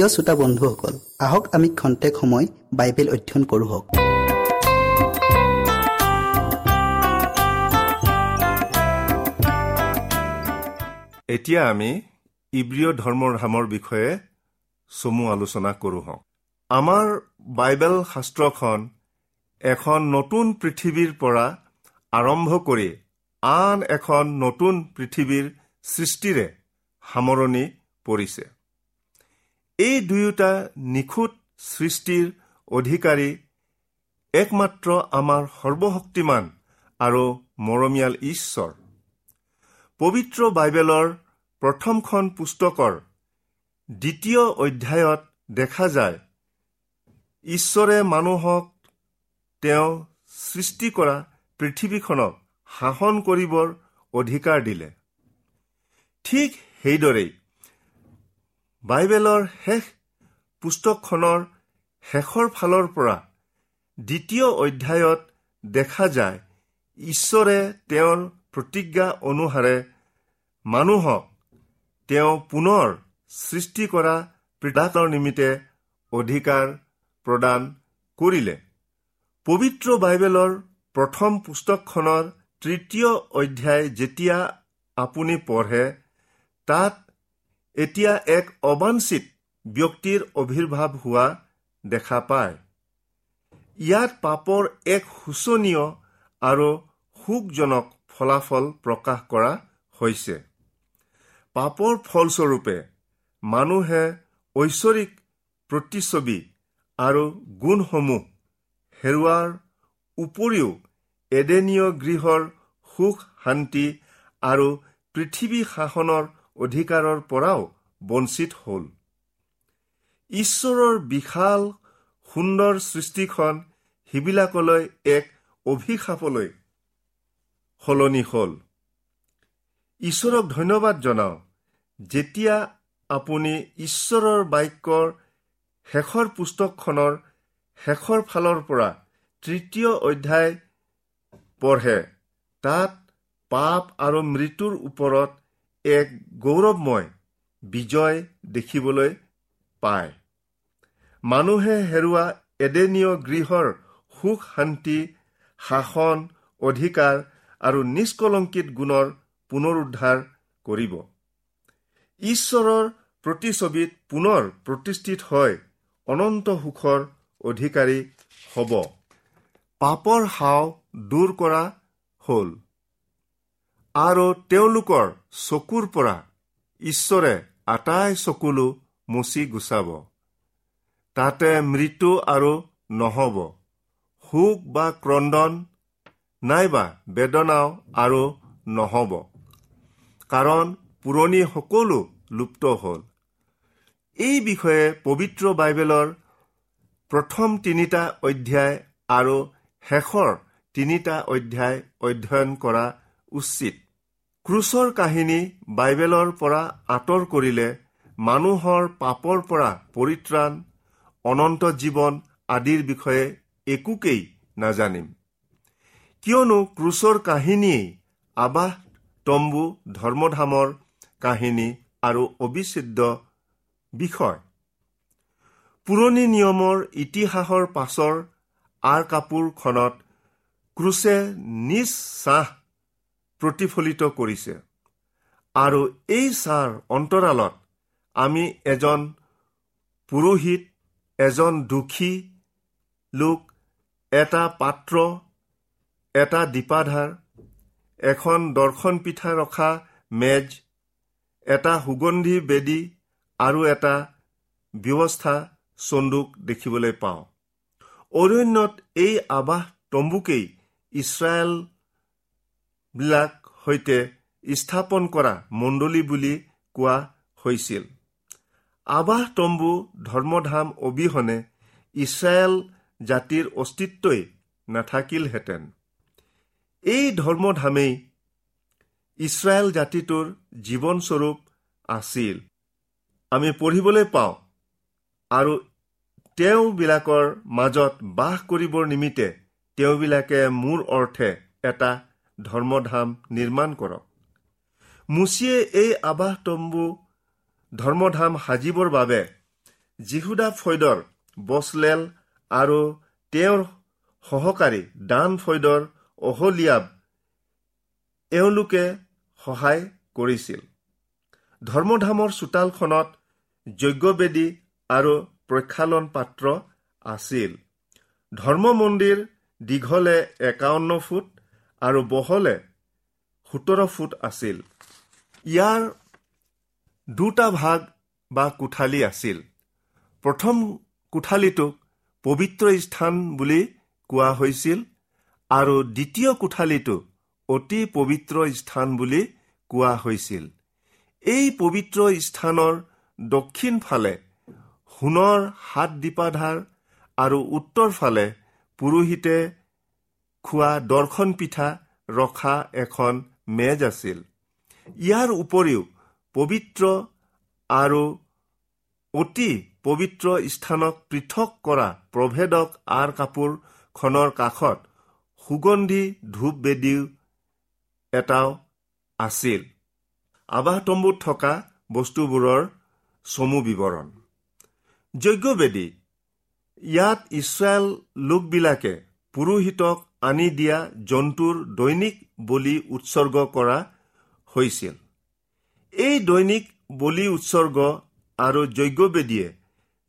প্ৰিয় শ্ৰোতা বন্ধুসকল আহক আমি খন্তেক সময় বাইবেল অধ্যয়ন কৰোঁ এতিয়া আমি ইব্ৰিয় ধৰ্মৰ ধামৰ বিষয়ে চমু আলোচনা কৰোঁ হওক। আমাৰ বাইবেল শাস্ত্ৰখন এখন নতুন পৃথিৱীৰ পৰা আৰম্ভ কৰি আন এখন নতুন পৃথিৱীৰ সৃষ্টিৰে সামৰণি পৰিছে। এই দুয়োটা নিখুঁত সৃষ্টিৰ অধিকাৰী একমাত্ৰ আমাৰ সৰ্বশক্তিমান আৰু মৰমীয়াল ঈশ্বৰ। পবিত্ৰ বাইবেলৰ প্ৰথমখন পুস্তকৰ দ্বিতীয় অধ্যায়ত দেখা যায় ঈশ্বৰে মানুহক তেওঁ সৃষ্টি কৰা পৃথিৱীখনক শাসন কৰিবৰ অধিকাৰ দিলে। ঠিক সেইদৰেই বাইবেলৰ শেষ পুস্তকখনৰ শেষৰ ফালৰ পৰা দ্বিতীয় অধ্যায়ত দেখা যায় ঈশ্বৰে তেওঁৰ প্ৰতিজ্ঞা অনুসাৰে মানুহক তেওঁ পুনৰ সৃষ্টি কৰা পিতাকৰ নিমিত্তে অধিকাৰ প্ৰদান কৰিলে। পবিত্ৰ বাইবেলৰ প্ৰথম পুস্তকখনৰ তৃতীয় অধ্যায় যেতিয়া আপুনি পঢ়ে তাত এতিয়া এক অবাঞ্চিত ব্যক্তিৰ অবিৰ্ভাৱ হোৱা দেখা পায়। ইয়াত পাপৰ এক শোচনীয় আৰু সুখজনক ফলাফল প্ৰকাশ কৰা হৈছে। পাপৰ ফলস্বৰূপে মানুহে ঐশ্বৰিক প্ৰতিচ্ছবি আৰু গুণসমূহ হেৰুৱাৰ উপৰিও এডেনীয় গৃহৰ সুখ শান্তি আৰু পৃথিৱী শাসনৰ অধিকাৰৰ পৰাও বঞ্চিত হ'ল। ঈশ্বৰৰ বিশাল সুন্দৰ সৃষ্টিখন সিবিলাকলৈ এক অভিশাপলৈ সলনি হ'ল। ঈশ্বৰক ধন্যবাদ জনাওঁ যেতিয়া আপুনি ঈশ্বৰৰ বাক্যৰ শেষৰ পুস্তকখনৰ শেষৰ ফালৰ পৰা তৃতীয় অধ্যায় পঢ়ে তাত পাপ আৰু মৃত্যুৰ ওপৰত এক গৌৰৱময় বিজয় দেখিবলৈ পায়। মানুহে হেৰুৱা এডেনীয় গৃহৰ সুখ শান্তি শাসন অধিকাৰ আৰু নিষ্কলংকিত গুণৰ পুনৰুদ্ধাৰ কৰিব। ঈশ্বৰৰ প্ৰতিছবিত পুনৰ প্ৰতিষ্ঠিত হৈ অনন্ত সুখৰ অধিকাৰী হ'ব। পাপৰ হাও দূৰ কৰা হ'ল। আৰু তেওঁলোকৰ চকুৰ পৰা ঈশ্বৰে আটাই চকুলো মচি গুচাব। তাতে মৃত্যু আৰু নহ'ব। সুখ বা ক্ৰদন নাইবা বেদনাও আৰু নহ'ব। কাৰণ পুৰণি সকলো লুপ্ত হ'ল। এই বিষয়ে পবিত্ৰ বাইবেলৰ প্ৰথম তিনিটা অধ্যায় আৰু শেষৰ তিনিটা অধ্যায় অধ্যয়ন কৰা উচিত। ক্ৰুচৰ কাহিনী বাইবেলৰ পৰা আঁতৰ কৰিলে মানুহৰ পাপৰ পৰা পৰিত্ৰাণ অনন্ত জীৱন আদিৰ বিষয়ে একোকেই নাজানিম। কিয়নো ক্ৰুচৰ কাহিনীয়েই আবাস তম্বু ধৰ্মধামৰ কাহিনী আৰু অবিচ্ছেদ্য বিষয়। পুৰণি নিয়মৰ ইতিহাসৰ পাছৰ আৰ কাপোৰখনত ক্ৰুচে নিজ চাহ প্ৰতিফলিত কৰিছে। আৰু এই ছাৰ অন্তৰালত আমি এজন পুৰোহিত এজন দুখী লোক এটা পাত্ৰ এটা দীপাধাৰ এখন দৰ্শন পিঠা ৰখা মেজ এটা সুগন্ধি বেদী আৰু এটা ব্যৱস্থা চন্দুক দেখিবলৈ পাওঁ। অৰণ্যত এই আৱাস তম্বুকেই ইছৰাইলবিলাক সৈতে স্থাপন কৰা মণ্ডলী বুলি কোৱা হৈছিল। আৱাস তম্বু ধৰ্মধাম অবিহনে ইছৰাইল জাতিৰ অস্তিত্বই নাথাকিলহেঁতেন। এই ধৰ্মধামেই ইছৰাইল জাতিটোৰ জীৱনস্বৰূপ আছিল। আমি পঢ়িবলৈ পাওঁ আৰু তেওঁবিলাকৰ মাজত বাস কৰিবৰ নিমিত্তে তেওঁবিলাকে মোৰ অৰ্থে এটা ধৰ্মধাম নিৰ্মাণ কৰক। মুচিয়ে এই আৱাস তম্বু ধৰ্মধাম সাজিবৰ বাবে জিহুদা ফৈদৰ বছলেল আৰু তেওঁৰ সহকাৰী দান ফৈদৰ অহলিয়াব এওঁলোকে সহায় কৰিছিল। ধৰ্মধামৰ চোতালখনত যজ্ঞবেদী আৰু প্ৰক্ষালন পাত্ৰ আছিল। ধৰ্ম মন্দিৰ দীঘলে একাৱন্ন ফুট আৰু বহলে সোতৰ ফুট আছিল। ইয়াৰ দুটা ভাগ বা কোঠালি আছিল। প্ৰথম কোঠালিটোক পবিত্ৰ স্থান বুলি কোৱা হৈছিল আৰু দ্বিতীয় কোঠালিটো অতি পবিত্ৰ স্থান বুলি কোৱা হৈছিল। এই পবিত্ৰ স্থানৰ দক্ষিণ ফালে সোণৰ হাত দীপাধাৰ আৰু উত্তৰ ফালে পুৰোহিতে খোৱা দৰ্শন পিঠা ৰখা এখন মেজ আছিল। ইয়াৰ উপৰিও পবিত্ৰ আৰু অতি পবিত্ৰ স্থানক পৃথক কৰা প্ৰভেদক আৰ কাপোৰখনৰ কাষত সুগন্ধি ধূপ বেদীও এটাও আছিল। আৱাহতম্বুত থকা বস্তুবোৰৰ চমু বিৱৰণ যজ্ঞবেদী ইয়াত ইছৰাইল লোকবিলাকে পুৰোহিতক আনি দিয়া জন্তুৰ দৈনিক বলি উৎসৰ্গ কৰা হৈছিল। এই দৈনিক বলি উৎসৰ্গ আৰু যজ্ঞবেদীয়ে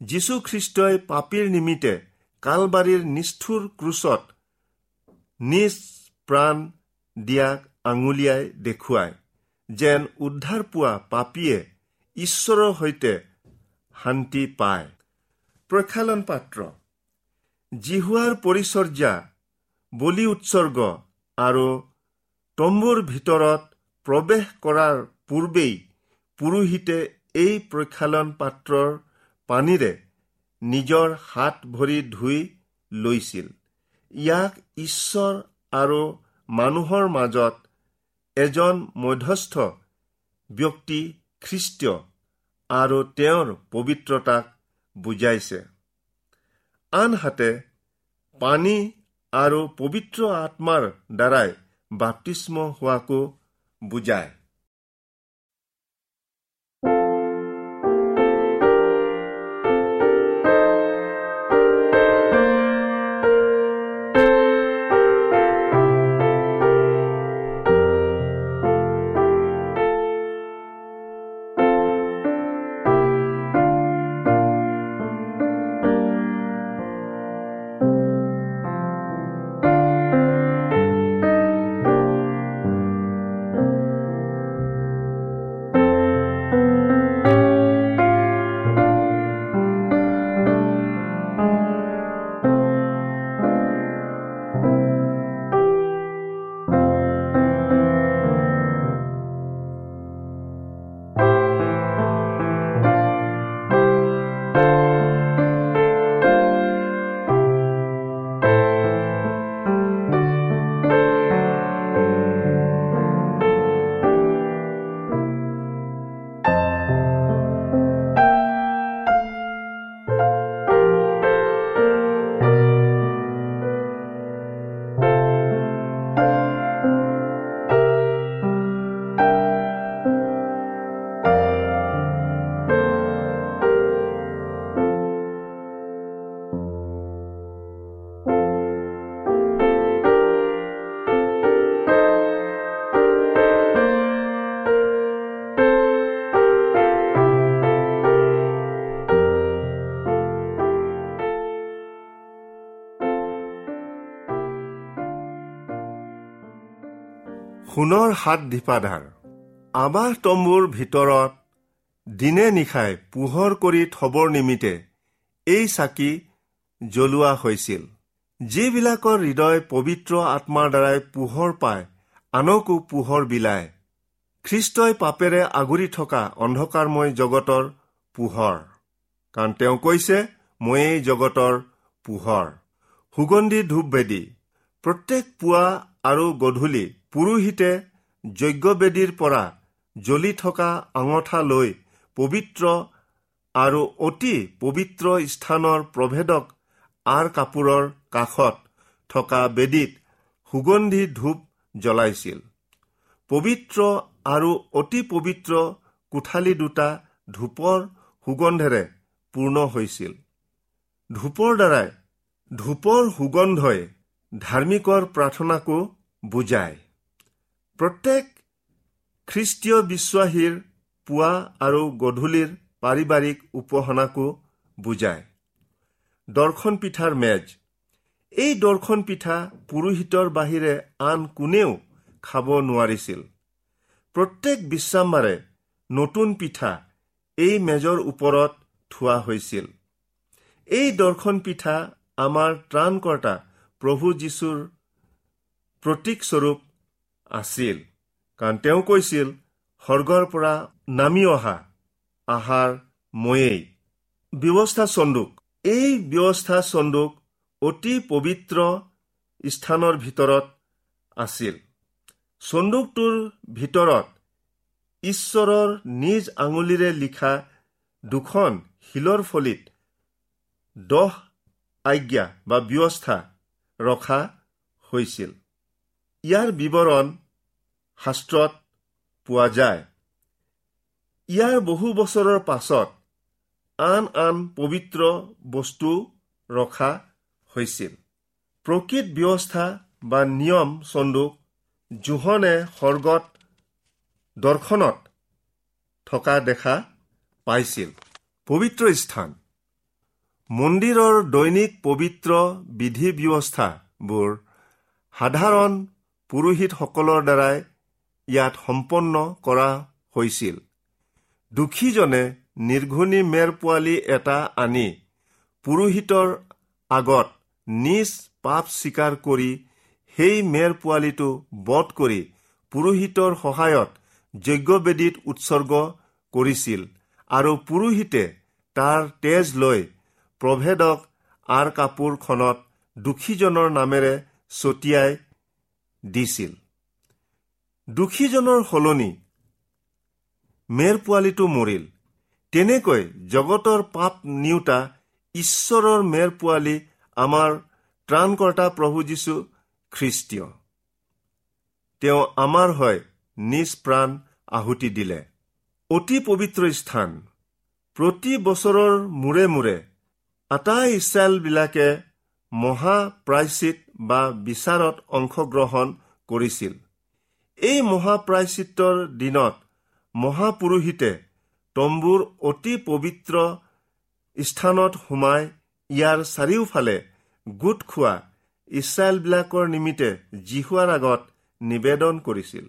যীশুখ্ৰীষ্টই পাপীৰ নিমিত্তে কালবাৰীৰ নিষ্ঠুৰ ক্ৰুচত নিজ প্ৰাণ দিয়াক আঙুলিয়াই দেখুৱায় যেন উদ্ধাৰ পোৱা পাপীয়ে ঈশ্বৰৰ সৈতে শান্তি পায়। প্ৰক্ষালন পাত্ৰ জিহুৱাৰ পৰিচৰ্যা বলি উৎসৰ্গ আৰু তম্বুৰ ভিতৰত প্ৰৱেশ কৰাৰ পূৰ্বেই পুৰোহিতে এই প্ৰক্ষালন পাত্ৰৰ পানীৰে নিজৰ হাত ভৰি ধুই লৈছিল। ইয়াক ঈশ্বৰ আৰু মানুহৰ মাজত এজন মধ্যস্থ ব্যক্তি খ্ৰীষ্টীয় আৰু তেওঁৰ পবিত্ৰতাক বুজাইছে। আনহাতে পানী আৰু পবিত্ৰ আত্মাৰ দ্বাৰাই বাপ্তিস্ম হোৱাকো বুজায়। সোণৰ হাত ধিপাধাৰ। আবাস তম্বুৰ ভিতৰত দিনে নিশাই পোহৰ কৰি থবৰ নিমিত্তে এই চাকি জ্বলোৱা হৈছিল যিবিলাকৰ হৃদয় পবিত্ৰ আত্মাৰ দ্বাৰাই পোহৰ পায় আনকো পোহৰ বিলায়। খ্ৰীষ্টই পাপেৰে আগুৰি থকা অন্ধকাৰময় জগতৰ পোহৰ কাৰণ তেওঁ কৈছে ময়েই জগতৰ পোহৰ। সুগন্ধি ধূপভেদী প্ৰত্যেক পুৱা আৰু গধূলি পুৰোহিতে যজ্ঞবেদীৰ পৰা জ্বলি থকা আঙঠা লৈ পবিত্ৰ আৰু অতি পবিত্ৰ স্থানৰ প্ৰভেদক আৰ কাপোৰৰ কাষত থকা বেদীত সুগন্ধি ধূপ জ্বলাইছিল। পবিত্ৰ আৰু অতি পবিত্ৰ কোঠালি দুটা ধূপৰ সুগন্ধেৰে পূৰ্ণ হৈছিল। ধূপৰ দ্বাৰাই ধূপৰ সুগন্ধই ধাৰ্মিকৰ প্ৰাৰ্থনাকো বুজায়। প্ৰত্যেক খ্ৰীষ্টীয় বিশ্বাসীৰ পুৱা আৰু গধূলিৰ পাৰিবাৰিক উপাসনাকো বুজায়। দৰ্শন পিঠাৰ মেজ। এই দৰ্শন পিঠা পুৰোহিতৰ বাহিৰে আন কোনেও খাব নোৱাৰিছিল। প্ৰত্যেক বিশ্বাম্বাৰে নতুন পিঠা এই মেজৰ ওপৰত থোৱা হৈছিল। এই দৰ্শন পিঠা আমাৰ ত্ৰাণকৰ্তা প্ৰভু যীশুৰ প্ৰতীকস্বৰূপ আছিল। কাৰণ তেওঁ কৈছিল স্বৰ্গৰ পৰা নামি অহা আহাৰ ময়েই। ব্যৱস্থা চন্দুক। এই ব্যৱস্থা চন্দুক অতি পবিত্ৰ স্থানৰ ভিতৰত আছিল। চন্দুকটোৰ ভিতৰত ঈশ্বৰৰ নিজ আঙুলিৰে লিখা দুখন শিলৰ ফলিত দহ আজ্ঞা বা ব্যৱস্থা ৰখা হৈছিল। ইয়াৰ বিৱৰণ শাস্ত্ৰত পোৱা যায়। ইয়াৰ বহু বছৰৰ পাছত আন আন পবিত্ৰ বস্তু ৰখা হৈছিল। প্ৰকৃত ব্যৱস্থা বা নিয়ম চন্দুক জোহনে স্বৰ্গত দৰ্শনত থকা দেখা পাইছিল। পবিত্ৰ স্থান। মন্দিৰৰ দৈনিক পবিত্ৰ বিধি ব্যৱস্থাবোৰ সাধাৰণ পুৰোহিতসকলৰ দ্বাৰাই ইয়াত সম্পন্ন কৰা হৈছিল। দুখীজনে নিৰ্ঘুণী মেৰ পোৱালি এটা আনি পুৰোহিতৰ আগত নিজ পাপ স্বীকাৰ কৰি সেই মেৰ পোৱালিটো বধ কৰি পুৰোহিতৰ সহায়ত যজ্ঞবেদীত উৎসৰ্গ কৰিছিল আৰু পুৰোহিতে তাৰ তেজ লৈ প্ৰভেদক আৰ কাপোৰখনত দুখীজনৰ নামেৰে ছটিয়াই দিছিল। দুখীজনৰ সলনি মেৰ পোৱালিটো মৰিল। তেনেকৈ জগতৰ পাপ নিওতা ঈশ্বৰৰ মেৰ পোৱালি আমাৰ ত্ৰাণকৰ্তা প্ৰভু যীশু খ্ৰীষ্টীয়। তেওঁ আমাৰ হয় নিজ প্ৰাণ আহুতি দিলে। অতি পবিত্ৰ স্থান। প্ৰতি বছৰৰ মূৰে মূৰে আটাই ইছৰাইলবিলাকে মহাপ্ৰায়চিত বা বিচাৰত অংশগ্ৰহণ কৰিছিল। এই মহাপ্ৰায়চিত্ৰৰ দিনত মহাপুৰোহিতে তম্বুৰ অতি পবিত্ৰ স্থানত সোমাই ইয়াৰ চাৰিওফালে গোট খোৱা ইছৰাইলবিলাকৰ নিমিত্তে জিহুৱাৰ আগত নিবেদন কৰিছিল।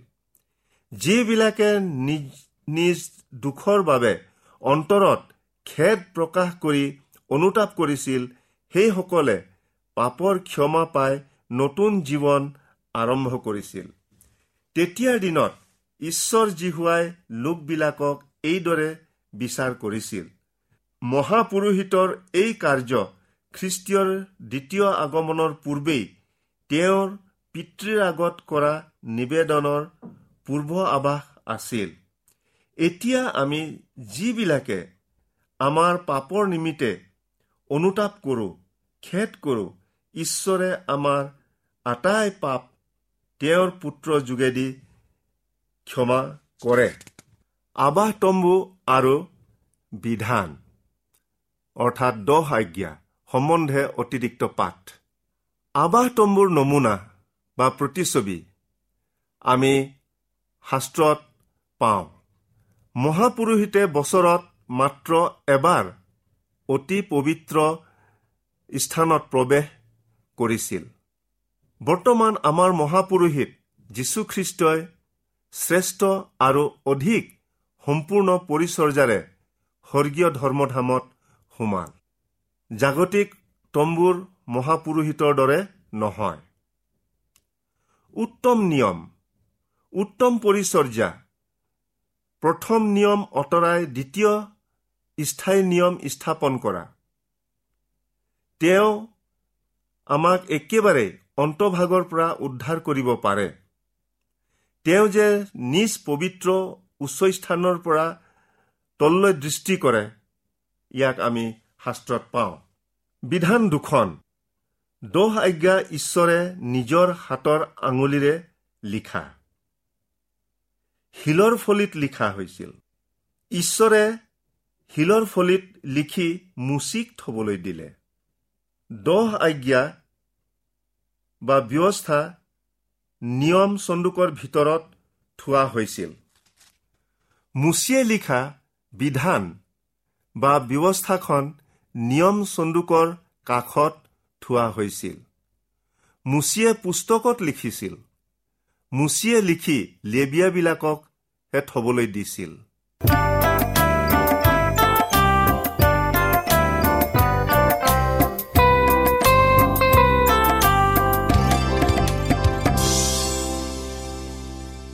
যিবিলাকে নিজ নিজ দুখৰ বাবে অন্তৰত খেদ প্ৰকাশ কৰি অনুতাপ কৰিছিল সেইসকলে পাপৰ ক্ষমা পাই নতুন জীৱন আৰম্ভ কৰিছিল। তেতিয়াৰ দিনত ঈশ্বৰ জিহুৱাই লোকবিলাকক এইদৰে বিচাৰ কৰিছিল। মহাপুৰোহিতৰ এই কাৰ্য খ্ৰীষ্টীয়ৰ দ্বিতীয় আগমনৰ পূৰ্বেই তেওঁৰ পিতৃৰ আগত কৰা নিবেদনৰ পূৰ্ব আৱাস আছিল। এতিয়া আমি যিবিলাকে আমাৰ পাপৰ নিমিত্তে অনুতাপ কৰোঁ খেদ কৰোঁ ঈশ্বৰে আমাৰ আটাই পাপ তেওঁৰ পুত্ৰ যোগেদি ক্ষমা কৰে। আবাহ তম্বু আৰু বিধান অৰ্থাৎ দহ আজ্ঞা সম্বন্ধে অতিৰিক্ত পাঠ। আবাহ তম্বুৰ নমুনা বা প্ৰতিচ্ছবি আমি শাস্ত্ৰত পাওঁ। মহাপুৰোহিতে বছৰত মাত্ৰ এবাৰ অতি পবিত্ৰ স্থানত প্ৰৱেশ কৰিছিল। বৰ্তমান আমাৰ মহাপুৰোহিত যীশুখ্ৰীষ্টই শ্ৰেষ্ঠ আৰু অধিক সম্পূৰ্ণ পৰিচৰ্যাৰে স্বৰ্গীয় ধৰ্মধামত সোমাল। জাগতিক তম্বুৰ মহাপুৰোহিতৰ দৰে নহয়। উত্তম নিয়ম উত্তম পৰিচৰ্যা প্ৰথম নিয়ম অঁতৰাই দ্বিতীয় স্থায়ী নিয়ম স্থাপন কৰা। তেওঁ আমাক একেবাৰে অন্তভাগৰ পৰা উদ্ধাৰ কৰিব পাৰে। তেওঁ যে নিজ পবিত্ৰ উচ্চস্থানৰ পৰা তললৈ দৃষ্টি কৰে ইয়াক আমি শাস্ত্ৰত পাওঁ। বিধান দুখন। দহ আজ্ঞা ঈশ্বৰে নিজৰ হাতৰ আঙুলিৰে লিখা। শিলৰ ফলিত লিখা হৈছিল। ঈশ্বৰে শিলৰ ফলিত লিখি মুচিক থবলৈ দিলে। দহ আজ্ঞা বা ব্যৱস্থা নিয়ম চন্দুকৰ ভিতৰত থোৱা হৈছিল। মুচিয়ে লিখা বিধান বা ব্যৱস্থাখন নিয়ম চন্দুকৰ কাষত থোৱা হৈছিল। মুচিয়ে পুস্তকত লিখিছিল। মুচিয়ে লিখি লেবিয়াবিলাককহে থবলৈ দিছিল।